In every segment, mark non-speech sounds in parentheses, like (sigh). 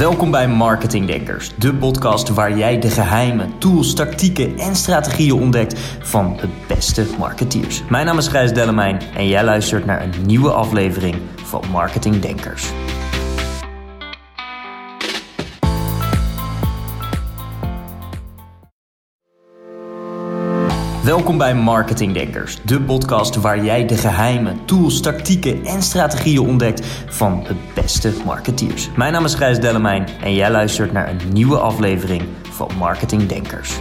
Welkom bij Marketing Denkers, de podcast waar jij de geheimen, tools, tactieken en strategieën ontdekt van de beste marketeers. Mijn naam is Gijs Dellemijn en jij luistert naar een nieuwe aflevering van Marketing Denkers. Welkom bij Marketing Denkers, de podcast waar jij de geheimen, tools, tactieken en strategieën ontdekt van de beste marketeers. Mijn naam is Gijs Dellemijn en jij luistert naar een nieuwe aflevering van Marketing Denkers.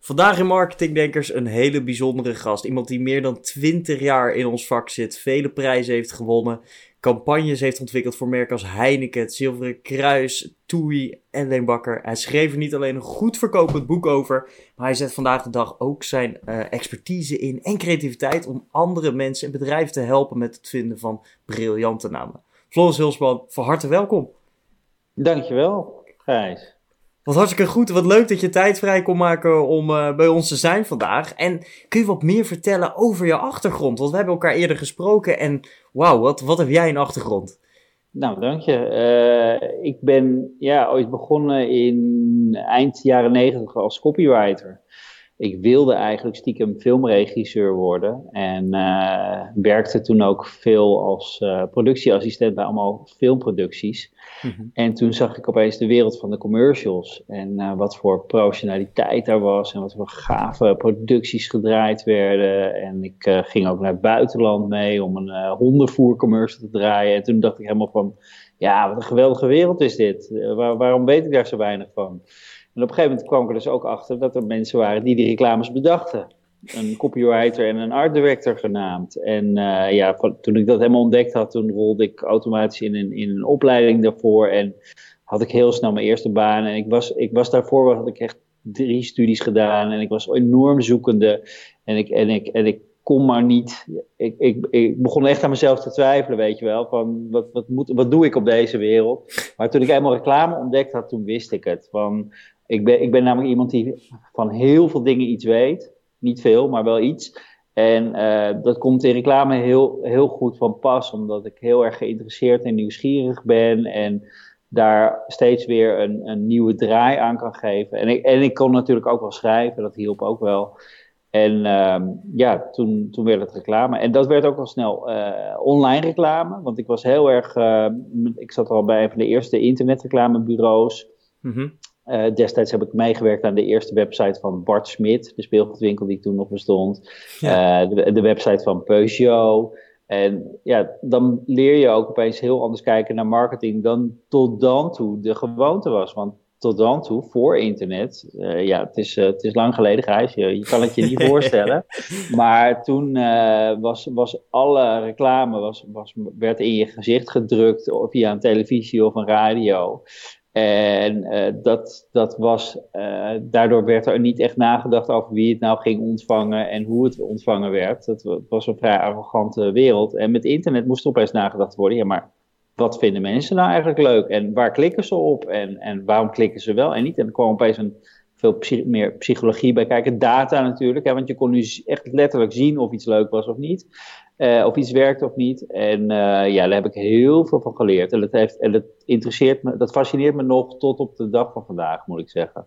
Vandaag in Marketing Denkers een hele bijzondere gast. Iemand die meer dan 20 jaar in ons vak zit, vele prijzen heeft gewonnen campagnes heeft ontwikkeld voor merken als Heineken, Zilveren Kruis, TUI en Leenbakker. Hij schreef er niet alleen een goed verkopend boek over, maar hij zet vandaag de dag ook zijn uh, expertise in en creativiteit om andere mensen en bedrijven te helpen met het vinden van briljante namen. Floris Hulsman, van harte welkom. Dankjewel, Gijs. Wat hartstikke goed. Wat leuk dat je tijd vrij kon maken om uh, bij ons te zijn vandaag. En kun je wat meer vertellen over je achtergrond? Want we hebben elkaar eerder gesproken en wauw, wat, wat heb jij een achtergrond? Nou, dank je. Uh, ik ben ja, ooit begonnen in eind jaren negentig als copywriter ik wilde eigenlijk stiekem filmregisseur worden. En uh, werkte toen ook veel als uh, productieassistent bij allemaal filmproducties. Mhm. En toen zag ik opeens de wereld van de commercials. En uh, wat voor professionaliteit daar was. En wat voor gave producties gedraaid werden. En ik ging ook naar het buitenland mee om een hondenvoercommercial te draaien. En toen dacht ik helemaal van, ja, wat een geweldige wereld is dit. Waar, waarom weet ik daar zo weinig van? En op een gegeven moment kwam ik er dus ook achter dat er mensen waren die die reclames bedachten. Een copywriter en een art director genaamd. En uh, ja, toen ik dat helemaal ontdekt had, toen rolde ik automatisch in een, in een opleiding daarvoor. En had ik heel snel mijn eerste baan. En ik was, ik was daarvoor, had ik echt drie studies gedaan. En ik was enorm zoekende. En ik, en ik, en ik kon maar niet. Ik, ik, ik begon echt aan mezelf te twijfelen, weet je wel. Van wat, wat, moet, wat doe ik op deze wereld? Maar toen ik eenmaal reclame ontdekt had, toen wist ik het. Van ik ben, ik ben namelijk iemand die van heel veel dingen iets weet. Niet veel, maar wel iets. En uh, dat komt in reclame heel, heel goed van pas, omdat ik heel erg geïnteresseerd en nieuwsgierig ben. En daar steeds weer een, een nieuwe draai aan kan geven. En ik, en ik kon natuurlijk ook wel schrijven, dat hielp ook wel. En uh, ja, toen, toen werd het reclame. En dat werd ook al snel uh, online reclame. Want ik was heel erg. Uh, ik zat al bij een van de eerste internetreclamebureaus. Mm uh, destijds heb ik meegewerkt aan de eerste website van Bart Smit, de speelgoedwinkel die toen nog bestond. Uh, de, de, website van Peugeot. En ja, dan leer je ook opeens heel anders kijken naar marketing dan tot dan toe de gewoonte was. Want tot dan toe, voor internet, uh, ja, het is, het is lang geleden, Gijs, je, je kan het je niet (laughs) voorstellen. Maar toen was, was alle reclame was, was, werd in je gezicht gedrukt, via een televisie of een radio. En uh, dat, dat was, uh, daardoor werd er niet echt nagedacht over wie het nou ging ontvangen en hoe het ontvangen werd. Dat was een vrij arrogante wereld. En met internet moest er opeens nagedacht worden, ja maar wat vinden mensen nou eigenlijk leuk? En waar klikken ze op? En, en waarom klikken ze wel en niet? En er kwam opeens een veel meer psychologie bij kijken. Data natuurlijk, hè, want je kon nu echt letterlijk zien of iets leuk was of niet. Uh, of iets werkt of niet. En uh, ja, daar heb ik heel veel van geleerd. En dat, heeft, en dat interesseert me, dat fascineert me nog tot op de dag van vandaag, moet ik zeggen.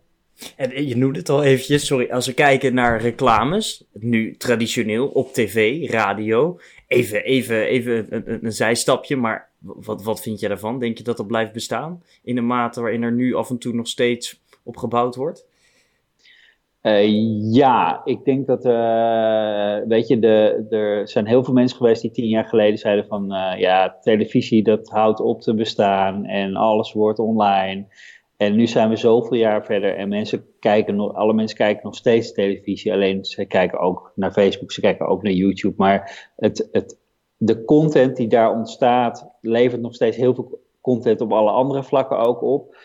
En je noemde het al eventjes, sorry, als we kijken naar reclames, nu traditioneel op tv, radio, even, even, even een, een zijstapje, maar wat, wat vind je daarvan? Denk je dat dat blijft bestaan in een mate waarin er nu af en toe nog steeds op gebouwd wordt? Uh, ja, ik denk dat, uh, weet je, de, er zijn heel veel mensen geweest die tien jaar geleden zeiden van, uh, ja, televisie dat houdt op te bestaan en alles wordt online. En nu zijn we zoveel jaar verder en mensen kijken nog, alle mensen kijken nog steeds televisie, alleen ze kijken ook naar Facebook, ze kijken ook naar YouTube. Maar het, het, de content die daar ontstaat, levert nog steeds heel veel content op alle andere vlakken ook op.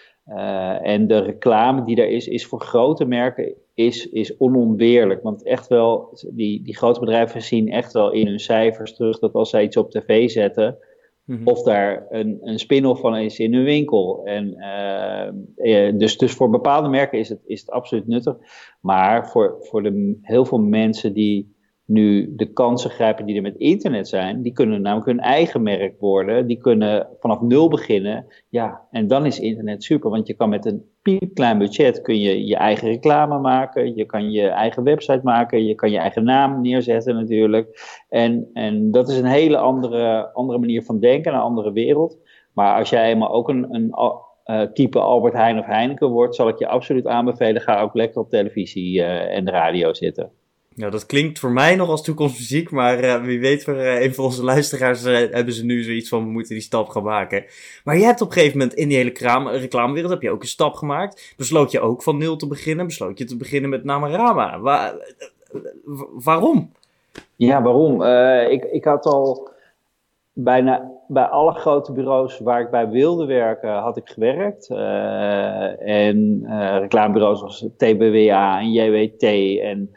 En de reclame die er is, is voor grote merken is, is onontbeerlijk. Want echt wel, die, die grote bedrijven zien echt wel in hun cijfers terug dat als zij iets op tv zetten, mhm. of daar een, een spin-off van is in hun winkel. En, uh, dus, dus voor bepaalde merken is het, is het absoluut nuttig. Maar voor, voor de, heel veel mensen die nu de kansen grijpen die er met internet zijn, die kunnen namelijk hun eigen merk worden. Die kunnen vanaf nul beginnen. Ja, en dan is internet super, want je kan met een piepklein budget kun je je eigen reclame maken. Je kan je eigen website maken. Je kan je eigen naam neerzetten natuurlijk. En, en dat is een hele andere, andere manier van denken, een andere wereld. Maar als jij eenmaal ook een, een uh, type Albert Heijn of Heineken wordt, zal ik je absoluut aanbevelen. Ga ook lekker op televisie uh, en de radio zitten. Nou, dat klinkt voor mij nog als toekomstmuziek, maar uh, wie weet voor uh, een van onze luisteraars uh, hebben ze nu zoiets van, we moeten die stap gaan maken. Maar je hebt op een gegeven moment in die hele kraam, reclamewereld heb je ook een stap gemaakt. Besloot je ook van nul te beginnen, besloot je te beginnen met Namarama. Wa waarom? Ja, waarom? ik, ik had al bijna bij alle grote bureaus waar ik bij wilde werken, had ik gewerkt. en reclamebureaus zoals TBWA en JWT en...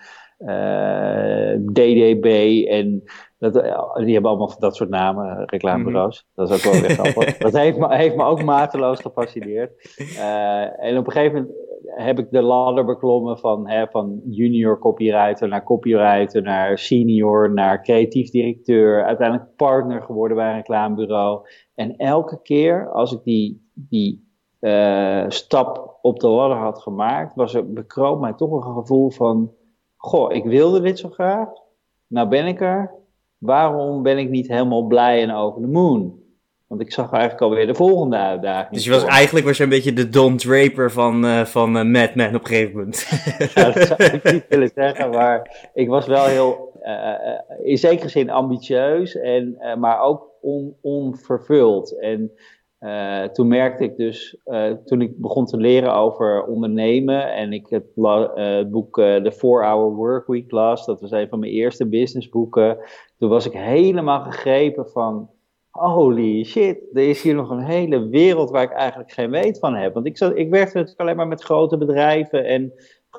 DDB eh, en dat, die hebben allemaal dat soort namen, reclamebureaus. Mhm. Dat is ook wel weer grappig. (laughs) dat heeft me, heeft me ook mateloos gefascineerd. En op een gegeven moment heb ik de ladder beklommen van, hè, van junior copywriter naar copywriter, naar senior, naar creatief directeur, uiteindelijk partner geworden bij een reclamebureau. En elke keer als ik die, die uh, stap op de ladder had gemaakt, was er bekroop mij toch een gevoel van goh, ik wilde dit zo graag. Nou ben ik er. Waarom ben ik niet helemaal blij en over de moon? Want ik zag eigenlijk alweer de volgende uitdaging. Dus je was eigenlijk was je een beetje de Don Draper van, uh, van uh, Mad Men op een gegeven moment. (laughs) dat zou ik niet willen zeggen, maar ik was wel heel, uh, in zekere zin ambitieus, en, maar ook on, onvervuld. En uh, toen merkte ik dus, uh, toen ik begon te leren over ondernemen en ik het, uh, het boek The 4-Hour Workweek las, dat was een van mijn eerste businessboeken, toen was ik helemaal gegrepen van, holy shit, er is hier nog een hele wereld waar ik eigenlijk geen weet van heb. Want ik, zat, ik werkte natuurlijk alleen maar met grote bedrijven en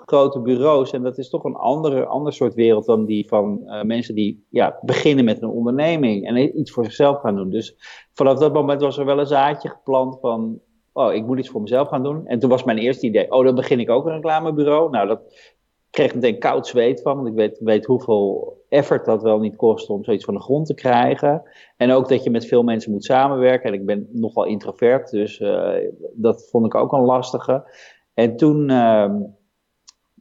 grote bureaus. En dat is toch een andere, ander soort wereld dan die van uh, mensen die ja, beginnen met een onderneming en iets voor zichzelf gaan doen. Dus vanaf dat moment was er wel een zaadje geplant van, oh, ik moet iets voor mezelf gaan doen. En toen was mijn eerste idee, oh, dan begin ik ook een reclamebureau. Nou, dat kreeg meteen koud zweet van, want ik weet, weet hoeveel effort dat wel niet kost om zoiets van de grond te krijgen. En ook dat je met veel mensen moet samenwerken. En ik ben nogal introvert, dus uh, dat vond ik ook een lastige. En toen... Uh,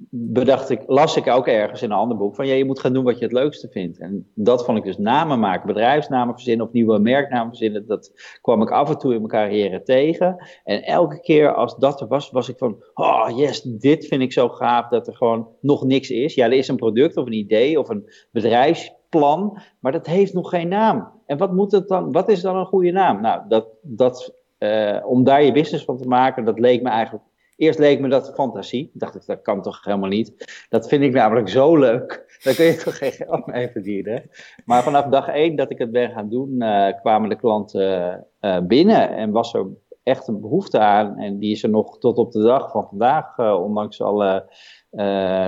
bedacht ik, las ik ook ergens in een ander boek van ja, je moet gaan doen wat je het leukste vindt. En dat vond ik dus namen maken, bedrijfsnamen verzinnen of nieuwe merknamen verzinnen. Dat kwam ik af en toe in mijn carrière tegen. En elke keer als dat er was, was ik van, oh yes, dit vind ik zo gaaf dat er gewoon nog niks is. Ja, er is een product of een idee of een bedrijfsplan, maar dat heeft nog geen naam. En wat moet het dan, wat is dan een goede naam? Nou, dat, dat, uh, om daar je business van te maken, dat leek me eigenlijk Eerst leek me dat fantasie. Dacht ik, dat kan toch helemaal niet. Dat vind ik namelijk zo leuk. Daar kun je toch geen geld mee verdienen. Maar vanaf dag één dat ik het ben gaan doen, uh, kwamen de klanten uh, binnen. En was er echt een behoefte aan. En die is er nog tot op de dag van vandaag, uh, ondanks alle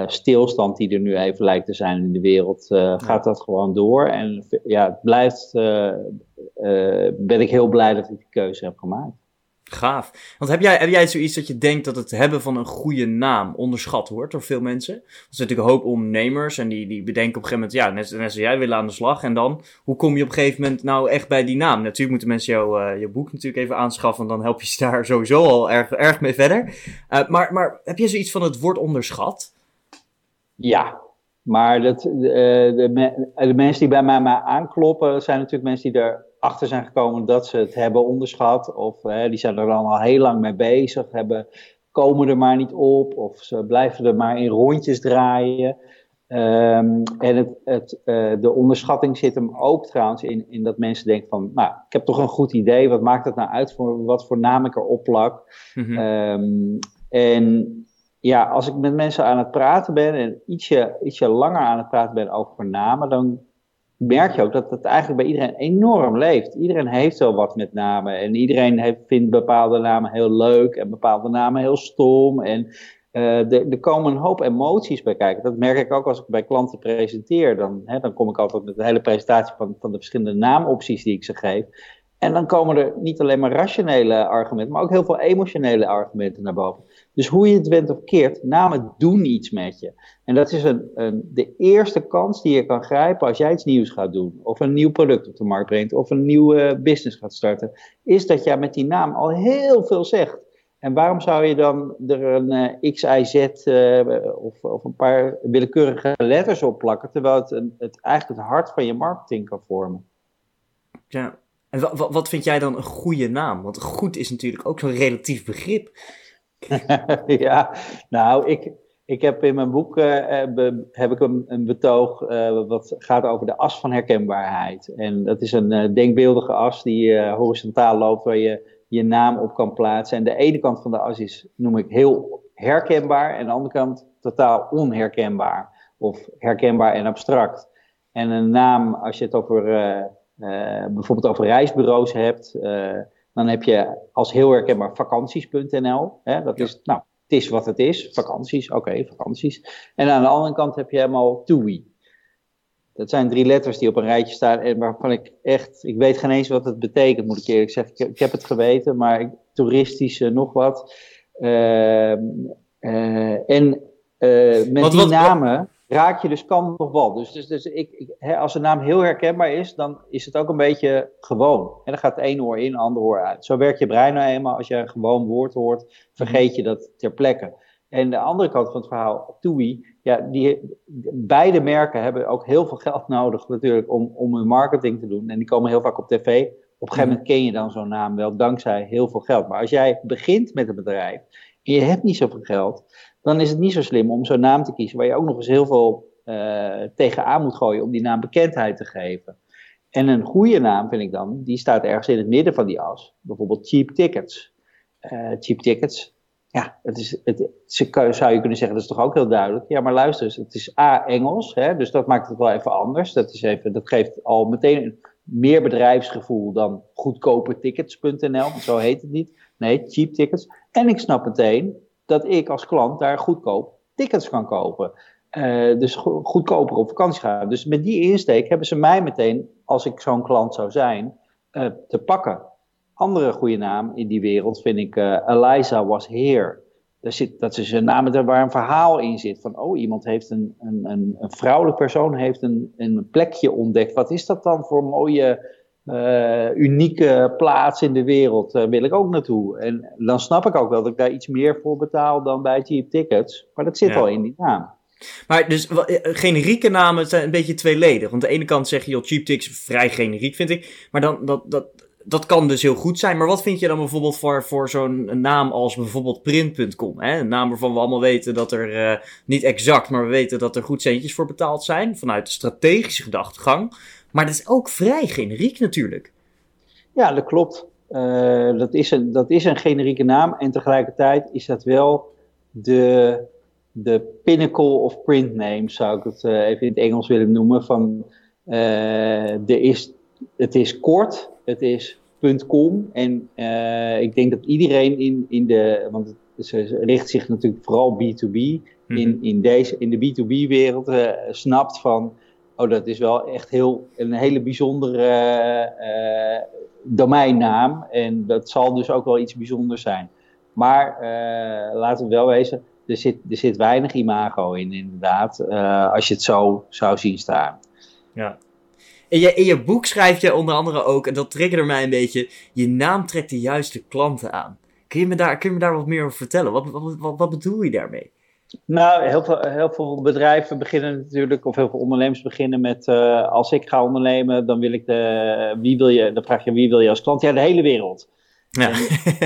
stilstand die er nu even lijkt te zijn in de wereld, gaat dat gewoon door. En ja, het blijft, ben ik heel blij dat ik die keuze heb gemaakt. Gaaf. Want heb jij, heb jij zoiets dat je denkt dat het hebben van een goede naam onderschat wordt door veel mensen? Er zijn natuurlijk een hoop ondernemers en die, die bedenken op een gegeven moment, ja, net, net jij willen aan de slag. En dan, hoe kom je op een gegeven moment nou echt bij die naam? Natuurlijk moeten mensen jou, uh, je boek natuurlijk even aanschaffen, dan help je ze (laughs) daar sowieso al erg, erg mee verder. Uh, maar, maar heb je zoiets van het wordt onderschat? Ja, maar dat, de, de, de, mensen die bij mij, mij aankloppen, zijn natuurlijk mensen die er achter zijn gekomen dat ze het hebben onderschat. Of hè, die zijn er dan al heel lang mee bezig, hebben, komen er maar niet op. Of ze blijven er maar in rondjes draaien. Um, en het, het, uh, de onderschatting zit hem ook trouwens in, in dat mensen denken van, nou, ik heb toch een goed idee, wat maakt het nou uit voor wat voor naam ik erop plak? Mm -hmm. um, en ja, als ik met mensen aan het praten ben en ietsje, ietsje langer aan het praten ben over namen, dan merk je ook dat het eigenlijk bij iedereen enorm leeft. Iedereen heeft wel wat met namen. En iedereen vindt bepaalde namen heel leuk en bepaalde namen heel stom. En uh, er, komen een hoop emoties bij kijken. Dat merk ik ook als ik bij klanten presenteer. Dan, hè, dan kom ik altijd met de hele presentatie van, van de verschillende naamopties die ik ze geef. En dan komen er niet alleen maar rationele argumenten, maar ook heel veel emotionele argumenten naar boven. Dus hoe je het went of keert, namen doen iets met je. En dat is een, een, de eerste kans die je kan grijpen als jij iets nieuws gaat doen. Of een nieuw product op de markt brengt. Of een nieuwe business gaat starten. Is dat jij met die naam al heel veel zegt. En waarom zou je dan er een uh, X, Y, Z uh, of, of een paar willekeurige letters op plakken, terwijl het, het eigenlijk het hart van je marketing kan vormen? Ja, en wat vind jij dan een goede naam? Want goed is natuurlijk ook zo'n relatief begrip. (laughs) ja, nou, ik, ik heb in mijn boek uh, heb ik een, een betoog uh, wat gaat over de as van herkenbaarheid. En dat is een denkbeeldige as die horizontaal loopt waar je je naam op kan plaatsen. En de ene kant van de as is, noem ik, heel herkenbaar en de andere kant totaal onherkenbaar. Of herkenbaar en abstract. En een naam, als je het over, bijvoorbeeld over reisbureaus hebt, dan heb je als heel herkenbaar vakanties.nl. Dat is, nou, het is wat het is. Vakanties, oké, vakanties. En aan de andere kant heb je helemaal TUI. Dat zijn drie letters die op een rijtje staan en waarvan ik echt, ik weet geen eens wat het betekent, moet ik eerlijk zeggen. Ik, ik heb het geweten, maar ik, toeristisch nog wat. Uh, uh, en uh, met wat, die wat, namen raak je dus kan nog wel. Dus, dus, dus ik, ik hè, als een naam heel herkenbaar is, dan is het ook een beetje gewoon. En dan gaat het ene oor in, het andere oor uit. Zo werkt je brein nou eenmaal. Als je een gewoon woord hoort, vergeet je dat ter plekke. En de andere kant van het verhaal, TUI, ja, die, beide merken hebben ook heel veel geld (laughs) nodig natuurlijk om, om hun marketing te doen. En die komen heel vaak op tv. Op een gegeven moment ken je dan zo'n naam wel dankzij heel veel geld. Maar als jij begint met een bedrijf en je hebt niet zoveel geld, dan is het niet zo slim om zo'n naam te kiezen waar je ook nog eens heel veel uh, tegenaan moet gooien om die naam bekendheid te geven. En een goede naam vind ik dan, die staat ergens in het midden van die as. Bijvoorbeeld cheap tickets. Uh, cheap tickets, ja, het is, het, zou je kunnen zeggen, dat is toch ook heel duidelijk. Ja, maar luister eens, het is A, Engels, hè, dus dat maakt het wel even anders. Dat, is even, dat geeft al meteen meer bedrijfsgevoel dan goedkopertickets.nl, zo heet het niet. Nee, cheap tickets. En ik snap meteen, dat ik als klant daar goedkoop tickets kan kopen. Uh, dus go goedkoper op vakantie gaan. Dus met die insteek hebben ze mij meteen, als ik zo'n klant zou zijn, uh, te pakken. Andere goede naam in die wereld vind ik uh, Eliza was here. Daar zit, dat is een naam waar een verhaal in zit. Van, oh, iemand heeft een, een, een, een vrouwelijk persoon heeft een, een plekje ontdekt. Wat is dat dan voor mooie uh, unieke plaats in de wereld uh, wil ik ook naartoe. En dan snap ik ook wel dat ik daar iets meer voor betaal dan bij cheap tickets. Maar dat zit ja. al in die naam. Maar dus eh, generieke namen zijn een beetje tweeledig. Want aan de ene kant zeg je, joh, cheap tickets vrij generiek vind ik. Maar dan, dat, dat, dat kan dus heel goed zijn. Maar wat vind je dan bijvoorbeeld voor, voor zo'n naam als bijvoorbeeld print.com? Een naam waarvan we allemaal weten dat er, uh, niet exact, maar we weten dat er goed centjes voor betaald zijn. Vanuit de strategische gedachtegang. Maar dat is ook vrij generiek natuurlijk. Ja, dat klopt. Uh, dat, is een, dat is een generieke naam en tegelijkertijd is dat wel de, de pinnacle of print name, zou ik het uh, even in het Engels willen noemen. Van, uh, er is, het is kort, het is .com en ik denk dat iedereen in, in de, want het richt zich natuurlijk vooral B2B, mm -hmm. in, in, deze, in de B2B-wereld snapt van oh, dat is wel echt heel, een hele bijzondere uh, domeinnaam. En dat zal dus ook wel iets bijzonders zijn. Maar uh, laten we wel wezen, er zit, er zit weinig imago in, inderdaad, als je het zo zou zien staan. Ja. In je, in je boek schrijf je onder andere ook, en dat triggerde mij een beetje, je naam trekt de juiste klanten aan. Kun je me daar, kun je me daar wat meer over vertellen? Wat, wat, wat, wat bedoel je daarmee? Nou, heel veel, heel veel bedrijven beginnen natuurlijk, of heel veel ondernemers beginnen met, uh, als ik ga ondernemen, dan wil ik de, wie wil je, dan vraag je wie wil je als klant? Ja, de hele wereld. Ja.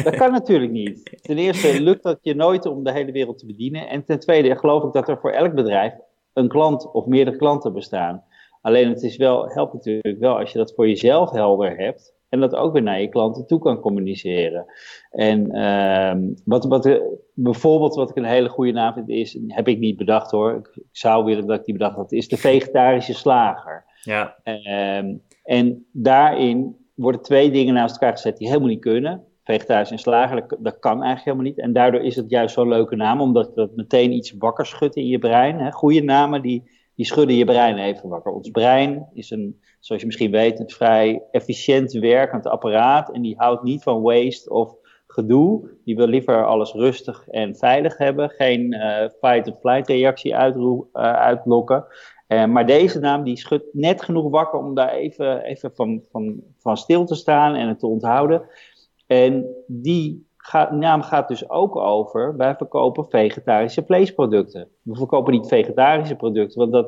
dat kan natuurlijk niet. Ten eerste lukt dat je nooit om de hele wereld te bedienen. En ten tweede geloof ik dat er voor elk bedrijf een klant of meerdere klanten bestaan. Alleen het is wel, helpt natuurlijk wel als je dat voor jezelf helder hebt. En dat ook weer naar je klanten toe kan communiceren. En uh, wat, wat, bijvoorbeeld wat ik een hele goede naam vind is, heb ik niet bedacht hoor. Ik, zou willen dat ik die bedacht had, is de vegetarische slager. Ja. Uh, en daarin worden twee dingen naast elkaar gezet die helemaal niet kunnen. Vegetarisch en slager, dat, dat, kan eigenlijk helemaal niet. En daardoor is het juist zo'n leuke naam, omdat dat meteen iets wakker schudt in je brein. Hè? Goede namen die die schudden je brein even wakker. Ons brein is een, zoals je misschien weet, een vrij efficiënt werkend apparaat. En die houdt niet van waste of gedoe. Die wil liever alles rustig en veilig hebben. Geen uh, fight-or-flight reactie uh, uitlokken. Uh, maar deze naam die schudt net genoeg wakker om daar even, even van, van, van stil te staan en het te onthouden. En die gaat, naam gaat dus ook over, wij verkopen vegetarische vleesproducten. We verkopen niet vegetarische producten, want dat,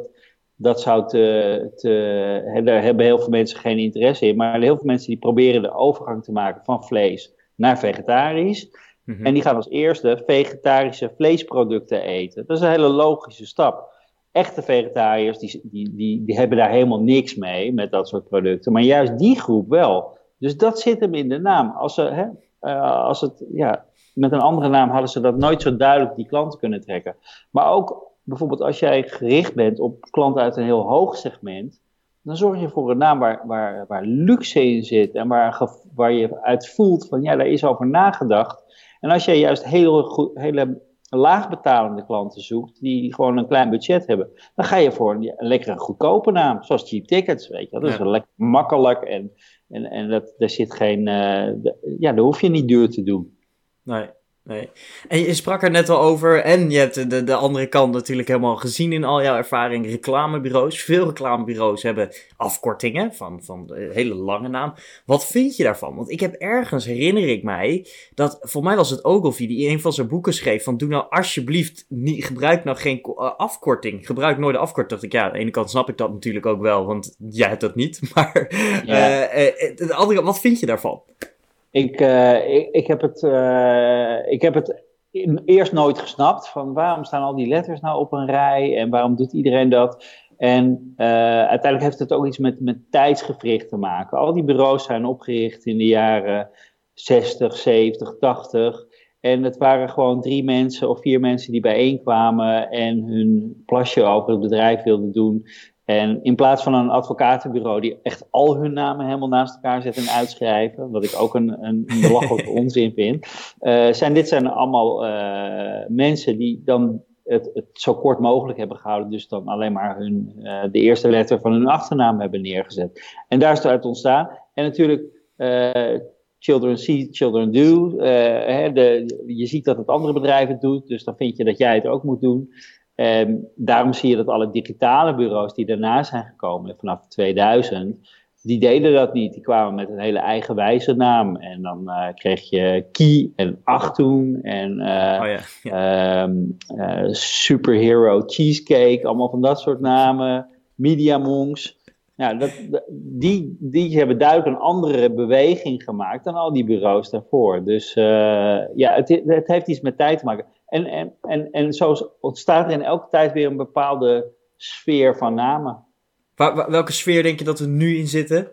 dat zou te, te, daar hebben heel veel mensen geen interesse in. Maar heel veel mensen die proberen de overgang te maken van vlees naar vegetarisch. Mhm. En die gaan als eerste vegetarische vleesproducten eten. Dat is een hele logische stap. Echte vegetariërs die, die, die, die hebben daar helemaal niks mee met dat soort producten. Maar juist die groep wel. Dus dat zit hem in de naam. Als, ze, hè, als het, ja, met een andere naam hadden ze dat nooit zo duidelijk die klanten kunnen trekken. Maar ook bijvoorbeeld als jij gericht bent op klanten uit een heel hoog segment, dan zorg je voor een naam waar, waar, waar luxe in zit en waar, waar je uit voelt van ja, daar is over nagedacht. En als jij juist heel goed, hele laagbetalende klanten zoekt, die gewoon een klein budget hebben, dan ga je voor een, een lekkere goedkope naam, zoals cheap tickets, weet je. Dat is lekker makkelijk en, en, en dat, daar zit geen, uh, ja, daar hoef je niet duur te doen. Nee. Nee. En je sprak er net al over, en je hebt de, de andere kant natuurlijk helemaal gezien in al jouw ervaring. Reclamebureaus, veel reclamebureaus hebben afkortingen van, van de hele lange naam. Wat vind je daarvan? Want ik heb ergens, herinner ik mij, dat voor mij was het Ogilvy die in een van zijn boeken schreef van doe nou alsjeblieft, niet, gebruik nou geen uh, afkorting. Gebruik nooit de afkorting. Dacht ik, ja, aan de ene kant snap ik dat natuurlijk ook wel, want jij hebt dat niet. (laughs) Maar ja. uh, uh, de andere kant, wat vind je daarvan? Ik, uh, ik, ik, heb het, uh, ik heb het eerst nooit gesnapt. Van waarom staan al die letters nou op een rij en waarom doet iedereen dat? En uh, uiteindelijk heeft het ook iets met, met tijdsgevricht te maken. Al die bureaus zijn opgericht in de jaren 60, 70, 80. En het waren gewoon drie mensen of vier mensen die bijeenkwamen en hun plasje over het bedrijf wilden doen. En in plaats van een advocatenbureau die echt al hun namen helemaal naast elkaar zetten en uitschrijven, wat ik ook een, een, belachelijke (laughs) onzin vind, uh, zijn dit zijn allemaal uh, mensen die dan het, het, zo kort mogelijk hebben gehouden, dus dan alleen maar hun, uh, de eerste letter van hun achternaam hebben neergezet. En daar is het uit ontstaan. En natuurlijk, children see, children do. Hè, de, je ziet dat het andere bedrijf het doet, dus dan vind je dat jij het ook moet doen. En daarom zie je dat alle digitale bureaus die daarna zijn gekomen, vanaf 2000, die deden dat niet. Die kwamen met een hele eigenwijze naam. En dan uh, kreeg je Key en Achtung en uh, oh ja, ja. Um, uh, Superhero Cheesecake, allemaal van dat soort namen. Media Monks. Ja, dat, die, die hebben duidelijk een andere beweging gemaakt dan al die bureaus daarvoor. Dus ja, het, het heeft iets met tijd te maken. En, en, en, en zo ontstaat er in elke tijd weer een bepaalde sfeer van namen. welke sfeer denk je dat we nu in zitten?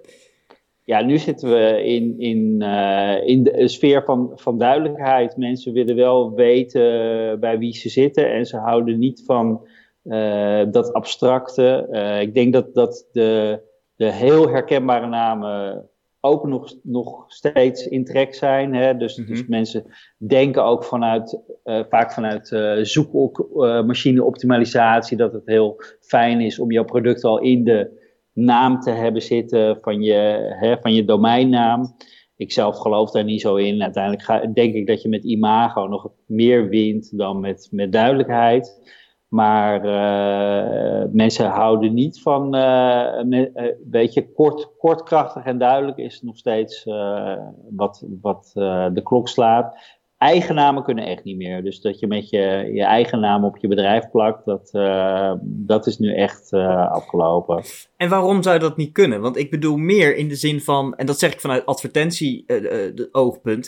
Ja, nu zitten we in, in, uh, in de sfeer van, van duidelijkheid. Mensen willen wel weten bij wie ze zitten en ze houden niet van uh, dat abstracte. Uh, ik denk dat, dat de, de heel herkenbare namen ook nog, nog steeds in trek zijn. Hè? Dus, mm -hmm. dus mensen denken ook vanuit, uh, vaak vanuit uh, zoekmachine-optimalisatie dat het heel fijn is om jouw product al in de naam te hebben zitten van je, hè, van je domeinnaam. Ik zelf geloof daar niet zo in. Uiteindelijk ga, denk ik dat je met imago nog meer wint dan met, met duidelijkheid. Maar uh, mensen houden niet van, uh, me, uh, weet je, kort, kort, krachtig en duidelijk is nog steeds wat, wat de klok slaat. Eigen namen kunnen echt niet meer. Dus dat je met je, je eigen naam op je bedrijf plakt, dat, dat is nu echt afgelopen. En waarom zou dat niet kunnen? Want ik bedoel meer in de zin van, en dat zeg ik vanuit advertentie-oogpunt,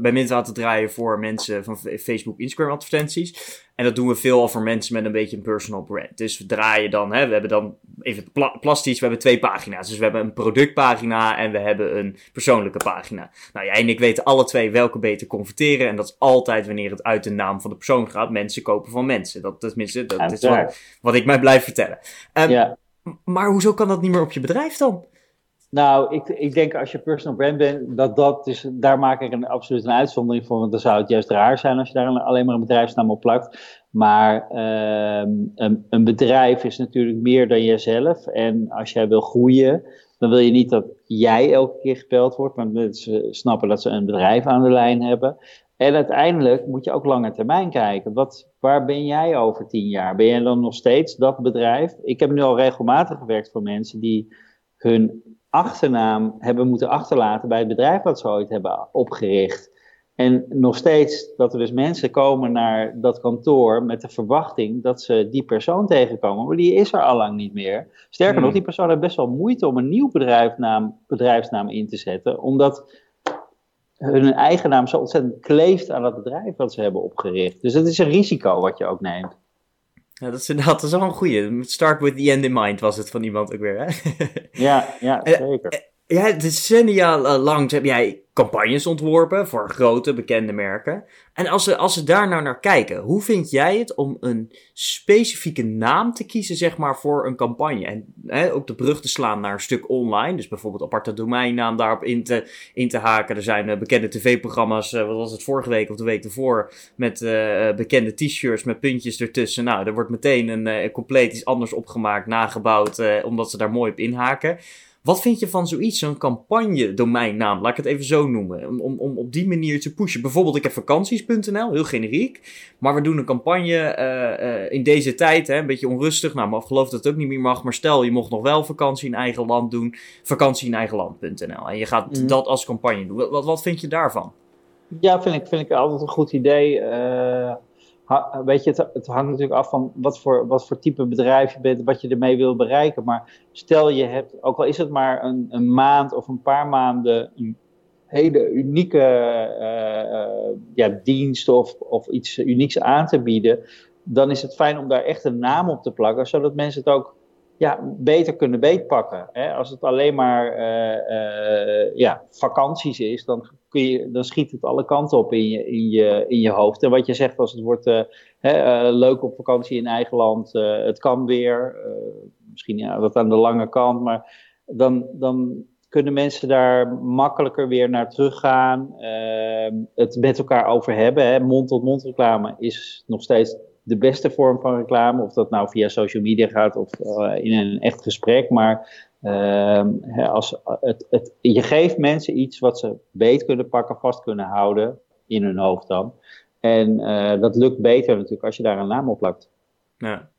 bij mensen laten draaien voor mensen van Facebook, Instagram advertenties. En dat doen we veel voor mensen met een beetje een personal brand. Dus we draaien dan, hè, we hebben dan even pla plastisch, we hebben twee pagina's. Dus we hebben een productpagina en we hebben een persoonlijke pagina. Nou, jij en ik weten alle twee welke beter converteren. En dat is altijd wanneer het uit de naam van de persoon gaat. Mensen kopen van mensen. Dat, tenminste, dat is wat, wat ik mij blijf vertellen. Um, ja. Maar hoezo kan dat niet meer op je bedrijf dan? Nou, ik, ik denk als je personal brand bent, dat dat is, daar maak ik een, absoluut een uitzondering voor. Want dan zou het juist raar zijn als je daar alleen maar een bedrijfsnaam op plakt. Maar uh, een, een, bedrijf is natuurlijk meer dan jezelf. En als jij wil groeien, dan wil je niet dat jij elke keer gebeld wordt, maar ze snappen dat ze een bedrijf aan de lijn hebben. En uiteindelijk moet je ook lange termijn kijken. Wat, waar ben jij over tien jaar? Ben jij dan nog steeds dat bedrijf? Ik heb nu al regelmatig gewerkt voor mensen die hun achternaam hebben moeten achterlaten bij het bedrijf wat ze ooit hebben opgericht. En nog steeds dat er dus mensen komen naar dat kantoor met de verwachting dat ze die persoon tegenkomen, maar die is er al lang niet meer. Sterker nog, hmm. die persoon heeft best wel moeite om een nieuw bedrijfsnaam, bedrijfsnaam in te zetten, omdat hun eigen naam zo ontzettend kleeft aan dat bedrijf dat ze hebben opgericht. Dus dat is een risico wat je ook neemt. Ja, dat is inderdaad dat is wel een goede. Start with the end in mind was het van iemand ook weer, hè? ja, ja, zeker. Eh, ja, decennia lang heb jij campagnes ontworpen voor grote bekende merken. En als ze, als ze daar nou naar kijken, hoe vind jij het om een specifieke naam te kiezen, zeg maar, voor een campagne? En hè, ook de brug te slaan naar een stuk online. Dus bijvoorbeeld aparte domeinnaam daarop in te, in te haken. Er zijn uh, bekende tv-programma's, uh, wat was het vorige week of de week ervoor, met bekende t-shirts met puntjes ertussen. Nou, er wordt meteen een compleet iets anders opgemaakt, nagebouwd, omdat ze daar mooi op inhaken. Wat vind je van zoiets, zo'n campagne-domeinnaam, laat ik het even zo noemen, om, om, om op die manier te pushen? Bijvoorbeeld, ik heb vakanties.nl, heel generiek, maar we doen een campagne uh, uh, in deze tijd, hè, een beetje onrustig, nou, maar geloof dat het ook niet meer mag, maar stel je mocht nog wel vakantie in eigen land doen, vakantie in eigen land.nl, en je gaat mhm. dat als campagne doen. Wat, wat vind je daarvan? Ja, vind ik, vind ik altijd een goed idee. Uh weet je, het, hangt natuurlijk af van wat voor, wat voor type bedrijf je bent, wat je ermee wil bereiken. Maar stel je hebt, ook al is het maar een, een maand of een paar maanden, een hele unieke uh, ja, dienst of, of iets unieks aan te bieden, dan is het fijn om daar echt een naam op te plakken, zodat mensen het ook ja, beter kunnen beetpakken. Hè? Als het alleen maar uh, ja, vakanties is, dan, kun je, dan schiet het alle kanten op in je, in je, in je hoofd. En wat je zegt als het wordt hè, leuk op vakantie in eigen land, het kan weer. misschien ja, wat aan de lange kant, maar dan, dan kunnen mensen daar makkelijker weer naar teruggaan. Het met elkaar over hebben. Mond-tot-mond -mond reclame is nog steeds de beste vorm van reclame. Of dat nou via social media gaat of uh, in een echt gesprek. Maar uh, als het, het, je geeft mensen iets wat ze beet kunnen pakken, vast kunnen houden. In hun hoofd dan. En uh, dat lukt beter natuurlijk als je daar een naam op plakt. Ja.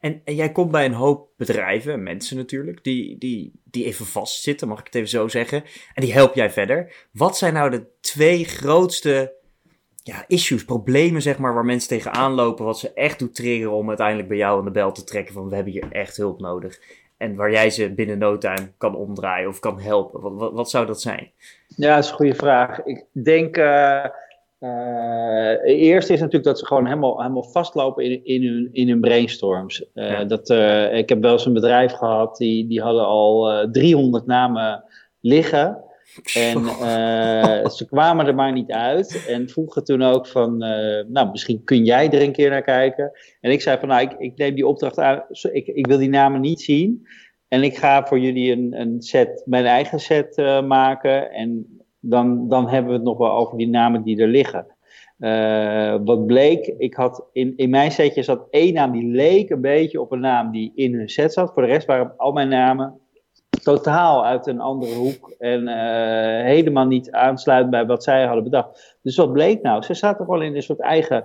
En, en, jij komt bij een hoop bedrijven, mensen natuurlijk, die, die, die even vastzitten, mag ik het even zo zeggen. En die help jij verder. Wat zijn nou de twee grootste ja, issues, problemen zeg maar, waar mensen tegenaan lopen, wat ze echt doet triggeren om uiteindelijk bij jou aan de bel te trekken van we hebben hier echt hulp nodig. En waar jij ze binnen no time kan omdraaien of kan helpen. Wat, wat, wat zou dat zijn? Ja, dat is een goede vraag. Ik denk, uh, uh, eerst is natuurlijk dat ze gewoon helemaal, helemaal vastlopen in, in, hun, in hun brainstorms. Uh, dat, ik heb wel eens een bedrijf gehad, die, die hadden al 300 namen liggen. En uh, ze kwamen er maar niet uit. En vroegen toen ook van, uh, nou, misschien kun jij er een keer naar kijken. En ik zei van, nou, ik, ik neem die opdracht aan. Ik, ik wil die namen niet zien. En ik ga voor jullie een, een set, mijn eigen set uh, maken. En dan, dan hebben we het nog wel over die namen die er liggen. wat bleek, ik had in, in mijn setje zat één naam die leek een beetje op een naam die in hun set zat. Voor de rest waren al mijn namen totaal uit een andere hoek en uh, helemaal niet aansluit bij wat zij hadden bedacht. Dus wat bleek nou? Ze zaten gewoon in een soort eigen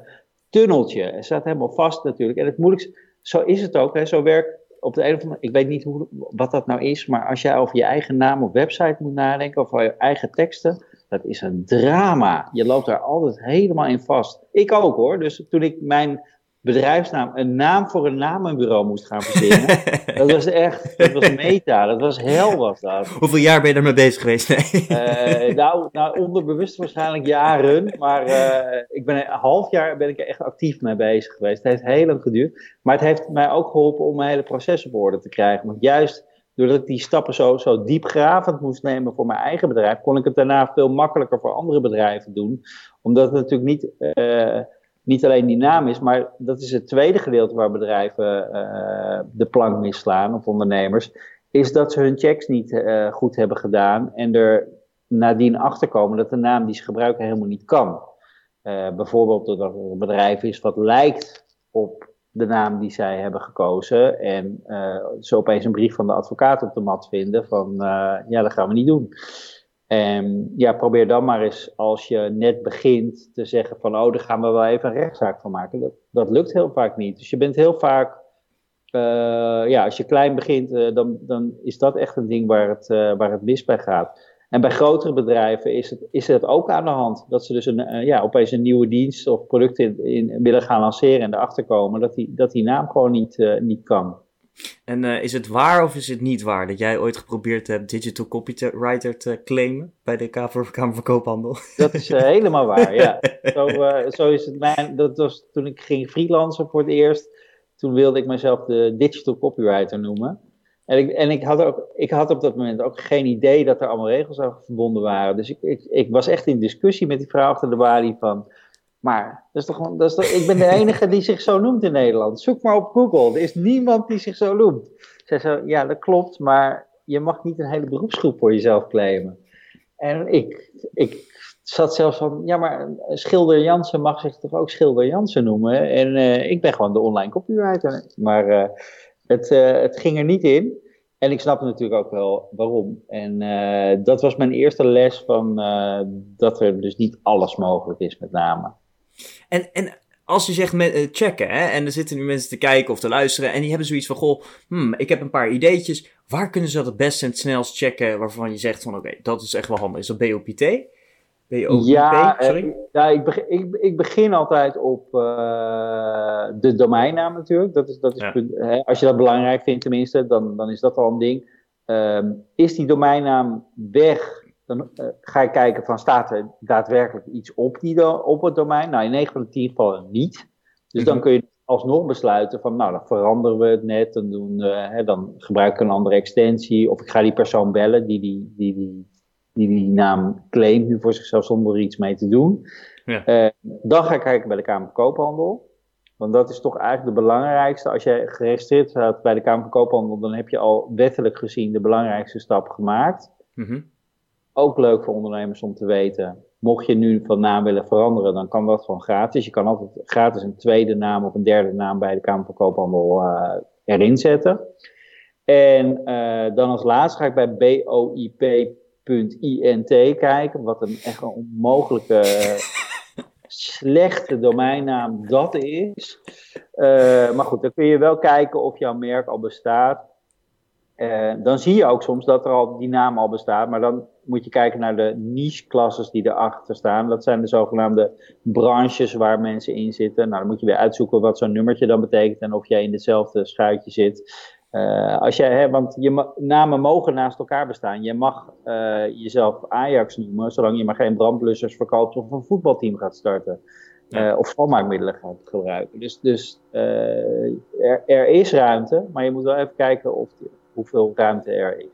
tunneltje. Ze zaten helemaal vast natuurlijk. En het moeilijkste, zo is het ook, hè, zo werkt op de een of andere ik weet niet hoe, wat dat nou is, maar als jij over je eigen naam op website moet nadenken, of over je eigen teksten, dat is een drama. Je loopt daar altijd helemaal in vast. Ik ook hoor. Dus toen ik mijn bedrijfsnaam, een naam voor een namenbureau moest gaan verzinnen. (laughs) dat was echt, dat was meta, dat was hel was dat. Hoeveel jaar ben je ermee bezig geweest? Nee. Uh, nou, nou, onderbewust waarschijnlijk jaren, maar uh, ik ben een half jaar ben ik er echt actief mee bezig geweest. Het heeft heel lang geduurd, maar het heeft mij ook geholpen om mijn hele proces op orde te krijgen. Want juist doordat ik die stappen zo, zo diepgravend moest nemen voor mijn eigen bedrijf, kon ik het daarna veel makkelijker voor andere bedrijven doen. Omdat het natuurlijk niet... Uh, niet alleen die naam is, maar dat is het tweede gedeelte waar bedrijven uh, de plank misslaan, of ondernemers, is dat ze hun checks niet goed hebben gedaan en er nadien achterkomen dat de naam die ze gebruiken helemaal niet kan. bijvoorbeeld dat er een bedrijf is wat lijkt op de naam die zij hebben gekozen. En zo opeens een brief van de advocaat op de mat vinden van ja, dat gaan we niet doen. En ja, probeer dan maar eens als je net begint te zeggen van oh, daar gaan we wel even een rechtszaak van maken. Dat, dat lukt heel vaak niet. Dus je bent heel vaak, uh, ja, als je klein begint, dan, dan is dat echt een ding waar het, waar het mis bij gaat. En bij grotere bedrijven is het, is het ook aan de hand. Dat ze dus een, ja, opeens een nieuwe dienst of product in, in, willen gaan lanceren en erachter komen dat die, dat die naam gewoon niet, niet kan. En uh, is het waar of is het niet waar dat jij ooit geprobeerd hebt digital copywriter te claimen bij de Kamer, Kamer van Koophandel? Dat is helemaal waar, ja. (laughs) Zo, zo is het mijn, dat was toen ik ging freelancen voor het eerst. Toen wilde ik mezelf de digital copywriter noemen. En, ik, en ik, had ook, ik had op dat moment ook geen idee dat er allemaal regels aan verbonden waren. Dus ik, ik, ik was echt in discussie met die vrouw achter de balie van... Maar dat is toch, dat ik ben de enige die zich zo noemt in Nederland. Zoek maar op Google. Er is niemand die zich zo noemt. Zij zei, ja, dat klopt, maar je mag niet een hele beroepsgroep voor jezelf claimen. En ik, ik zat zelfs van, ja, maar Schilder Jansen mag zich toch ook Schilder Jansen noemen? En uh, ik ben gewoon de online copywriter. Maar uh, het, uh, het ging er niet in. En ik snap natuurlijk ook wel waarom. En dat was mijn eerste les van dat er dus niet alles mogelijk is met name. En, en als je zegt met, uh, checken, hè, en er zitten nu mensen te kijken of te luisteren, en die hebben zoiets van, goh, hmm, ik heb een paar ideetjes. Waar kunnen ze dat het best en het snelst checken waarvan je zegt van, oké, dat is echt wel handig. Is dat BOPT? Ja, Sorry? Uh, ja ik, begin, ik, ik, begin altijd op uh, de domeinnaam natuurlijk. Dat is, dat is hè, als je dat belangrijk vindt tenminste, dan, dan is dat al een ding. Um, is die domeinnaam weg, dan uh, ga ik kijken van staat er daadwerkelijk iets op, die op het domein? Nou, in 9 van de 10 gevallen niet. Dus mm -hmm. dan kun je alsnog besluiten van nou, dan veranderen we het net. Dan, doen, hè, dan gebruik ik een andere extensie. Of ik ga die persoon bellen die die, die, die die die naam claimt nu voor zichzelf zonder er iets mee te doen. Ja. Uh, dan ga ik kijken bij de Kamer van Koophandel. Want dat is toch eigenlijk de belangrijkste. Als je geregistreerd staat bij de Kamer van Koophandel, dan heb je al wettelijk gezien de belangrijkste stap gemaakt. Mm -hmm. Ook leuk voor ondernemers om te weten. Mocht je nu van naam willen veranderen, dan kan dat gewoon gratis. Je kan altijd gratis een tweede naam of een derde naam bij de Kamer van Koophandel uh, erin zetten. En uh, dan als laatste ga ik bij BOIP .int kijken, wat een echt een onmogelijke (laughs) slechte domeinnaam dat is. Maar goed, dan kun je wel kijken of jouw merk al bestaat. Dan zie je ook soms dat er al die naam al bestaat, maar dan moet je kijken naar de niche-klasses die erachter staan. Dat zijn de zogenaamde branches waar mensen in zitten. Nou, dan moet je weer uitzoeken wat zo'n nummertje dan betekent en of jij in hetzelfde schuitje zit. Uh, als jij, hè, want je namen mogen naast elkaar bestaan. Je mag uh, jezelf Ajax noemen, zolang je maar geen brandblussers verkoopt of een voetbalteam gaat starten. Ja. Uh, of schoonmaakmiddelen gaat gebruiken. Dus, dus er, er, is ruimte, maar je moet wel even kijken of, hoeveel ruimte er is.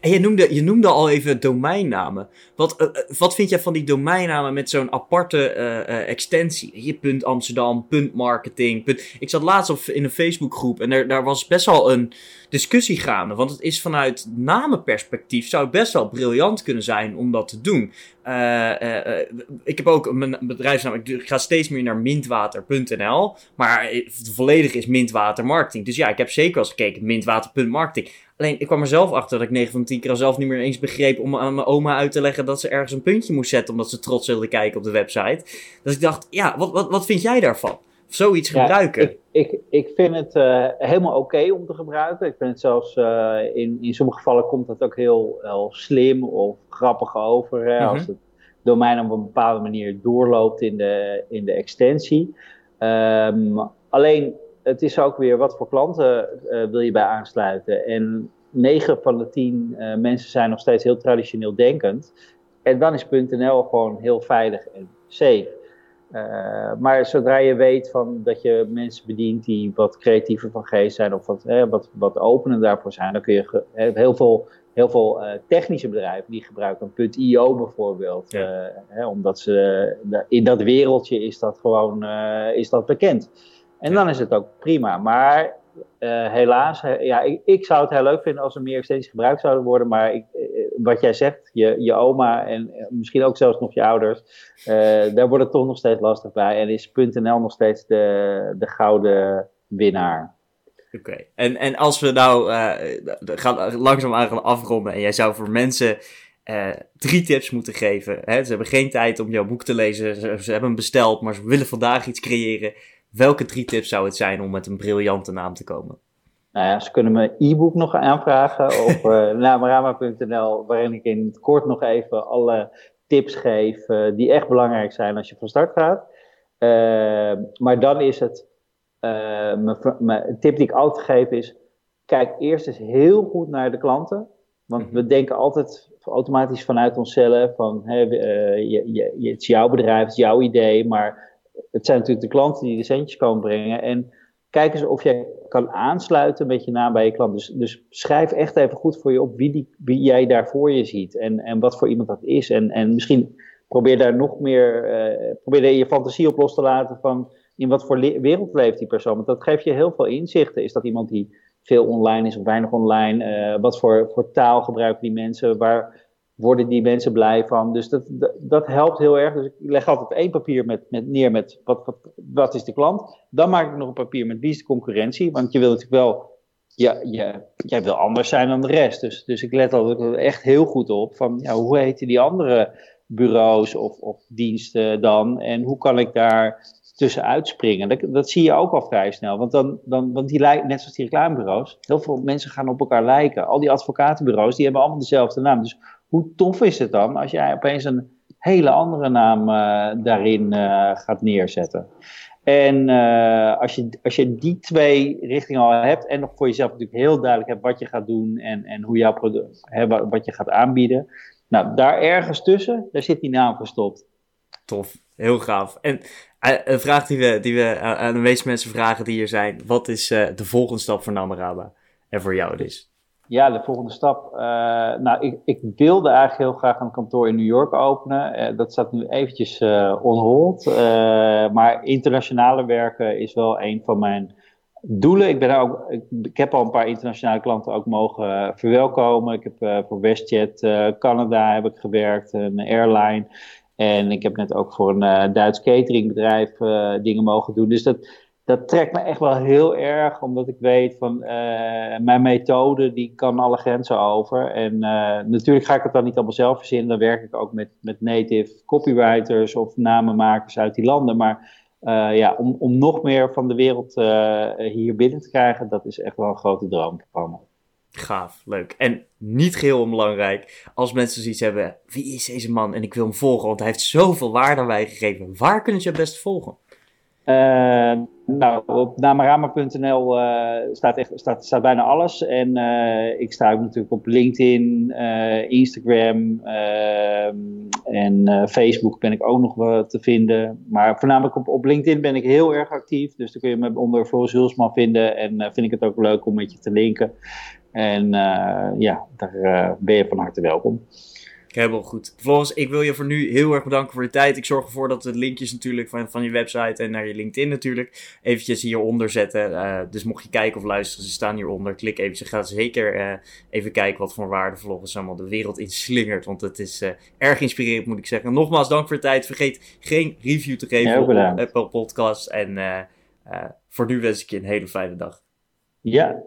En je noemde, je noemde al even domeinnamen. Wat, uh, wat vind jij van die domeinnamen met zo'n aparte uh, extensie? Je punt Amsterdam, punt marketing. Ik zat laatst op, in een Facebookgroep en er, daar was best wel een discussie gaande. Want het is vanuit namenperspectief zou het best wel briljant kunnen zijn om dat te doen. Ik heb ook mijn bedrijfsnaam, ik ga steeds meer naar mintwater.nl. Maar volledig is mintwater marketing. Dus ja, ik heb zeker wel eens gekeken, mintwater.marketing. Alleen, ik kwam er zelf achter dat ik 9 van 10 keer al zelf niet meer eens begreep om aan mijn oma uit te leggen dat ze ergens een puntje moest zetten omdat ze trots wilde kijken op de website. Dus ik dacht, ja, wat, wat, wat vind jij daarvan? Zoiets ja, gebruiken? Ik, ik, ik vind het uh, helemaal oké okay om te gebruiken. Ik vind het zelfs, uh, in, in sommige gevallen komt het ook heel, heel slim of grappig over. Hè, mm -hmm. Als het domein op een bepaalde manier doorloopt in de, in de extensie. Um, alleen het is ook weer wat voor klanten uh, wil je bij aansluiten. En 9 van de 10 uh, mensen zijn nog steeds heel traditioneel denkend. En dan is .nl gewoon heel veilig en safe. Uh, maar zodra je weet van dat je mensen bedient die wat creatiever van geest zijn of wat, hè, wat, wat opener daarvoor zijn, dan kun je heel veel, heel veel technische bedrijven die gebruiken een .io bijvoorbeeld. Ja. Hè, omdat ze in dat wereldje is dat gewoon is dat bekend. En dan is het ook prima. Maar helaas, ja, ik, ik, zou het heel leuk vinden als er meer extensies gebruikt zouden worden. Maar ik, wat jij zegt, je, je oma en misschien ook zelfs nog je ouders, daar wordt het toch nog steeds lastig bij. En is .nl nog steeds de, de gouden winnaar. Oké, en, en als we nou gaan, langzaam aan gaan afronden en jij zou voor mensen drie tips moeten geven. Hè? Ze hebben geen tijd om jouw boek te lezen, ze, ze, hebben hem besteld, maar ze willen vandaag iets creëren. Welke drie tips zou het zijn om met een briljante naam te komen? Nou ja, ze kunnen me e-book nog aanvragen (laughs) op uh, namarama.nl, waarin ik in het kort nog even alle tips geef die echt belangrijk zijn als je van start gaat. maar dan is het mijn tip die ik altijd geef is: kijk eerst eens heel goed naar de klanten. Want mhm. we denken altijd automatisch vanuit onszelf: van hè, je, je, het is jouw bedrijf, het is jouw idee. Maar het zijn natuurlijk de klanten die de centjes komen brengen. En kijk eens of jij kan aansluiten met je naam bij je klant. Dus, dus schrijf echt even goed voor je op wie, die, wie jij daar voor je ziet. En, en wat voor iemand dat is. En, en misschien probeer daar nog meer, uh, probeer je fantasie op los te laten van in wat voor wereld leeft die persoon. Want dat geeft je heel veel inzichten. Is dat iemand die veel online is of weinig online? Uh, wat voor, voor taal gebruiken die mensen? Waar worden die mensen blij van? Dus dat, dat, helpt heel erg. Dus ik leg altijd één papier met, met neer met wat, wat, wat is de klant. Dan maak ik nog een papier met wie is de concurrentie. Want je wil natuurlijk wel ja, ja, jij wil anders zijn dan de rest. Dus, dus ik let altijd echt heel goed op van ja, hoe heten die andere bureaus of, of diensten dan? En hoe kan ik daar tussenuit springen. Dat, dat zie je ook al vrij snel. Want, dan, dan, want die lijken, net zoals die reclamebureau's, heel veel mensen gaan op elkaar lijken. Al die advocatenbureaus, die hebben allemaal dezelfde naam. Dus hoe tof is het dan als jij opeens een hele andere naam uh, daarin uh, gaat neerzetten? En uh, als, je, als je die twee richtingen al hebt en nog voor jezelf natuurlijk heel duidelijk hebt wat je gaat doen en, en hoe jouw product, hè, wat, je gaat aanbieden. Nou, daar ergens tussen, daar zit die naam verstopt. Tof, heel gaaf. En eh, een vraag die we, die we aan de meeste mensen vragen die hier zijn. Wat is de volgende stap voor Namaraba en voor jou dus? Ja, de volgende stap. Uh, nou, ik, ik, wilde eigenlijk heel graag een kantoor in New York openen. dat staat nu eventjes on hold. maar internationale werken is wel een van mijn doelen. Ik, ben ook, ik, heb al een paar internationale klanten ook mogen verwelkomen. Ik heb voor WestJet Canada heb ik gewerkt, een airline. En ik heb net ook voor een uh, Duits cateringbedrijf uh, dingen mogen doen. Dus dat, dat trekt me echt wel heel erg, omdat ik weet van uh, mijn methode, die kan alle grenzen over. En natuurlijk ga ik het dan niet allemaal zelf verzinnen. Dan werk ik ook met, met native copywriters of namenmakers uit die landen. Maar ja, om, om nog meer van de wereld hier binnen te krijgen, dat is echt wel een grote droom van me. Gaaf, leuk. En niet geheel onbelangrijk, als mensen zoiets hebben, wie is deze man en ik wil hem volgen, want hij heeft zoveel waarde aan mij gegeven. Waar kunnen ze het best volgen? Uh, nou, op namarama.nl eh, staat, echt, staat, bijna alles. En uh, ik sta ook natuurlijk op LinkedIn, Instagram ehm, en Facebook ben ik ook nog wel te vinden. Maar voornamelijk op, op LinkedIn ben ik heel erg actief. Dus dan kun je me onder Floris Hulsman vinden. En vind ik het ook leuk om met je te linken. En ja, daar ben je van harte welkom. Helemaal goed. Floris, ik wil je voor nu heel erg bedanken voor je tijd. Ik zorg ervoor dat de linkjes natuurlijk van, van je website en naar je LinkedIn natuurlijk eventjes hieronder zetten. Uh, dus mocht je kijken of luisteren, ze staan hieronder. Klik eventjes. Ga zeker uh, even kijken wat voor waarde Floris allemaal de wereld inslingert. Want het is uh, erg inspirerend moet ik zeggen. Nogmaals, dank voor je tijd. Vergeet geen review te geven op Apple Podcast. En voor nu wens ik je een hele fijne dag. Ja,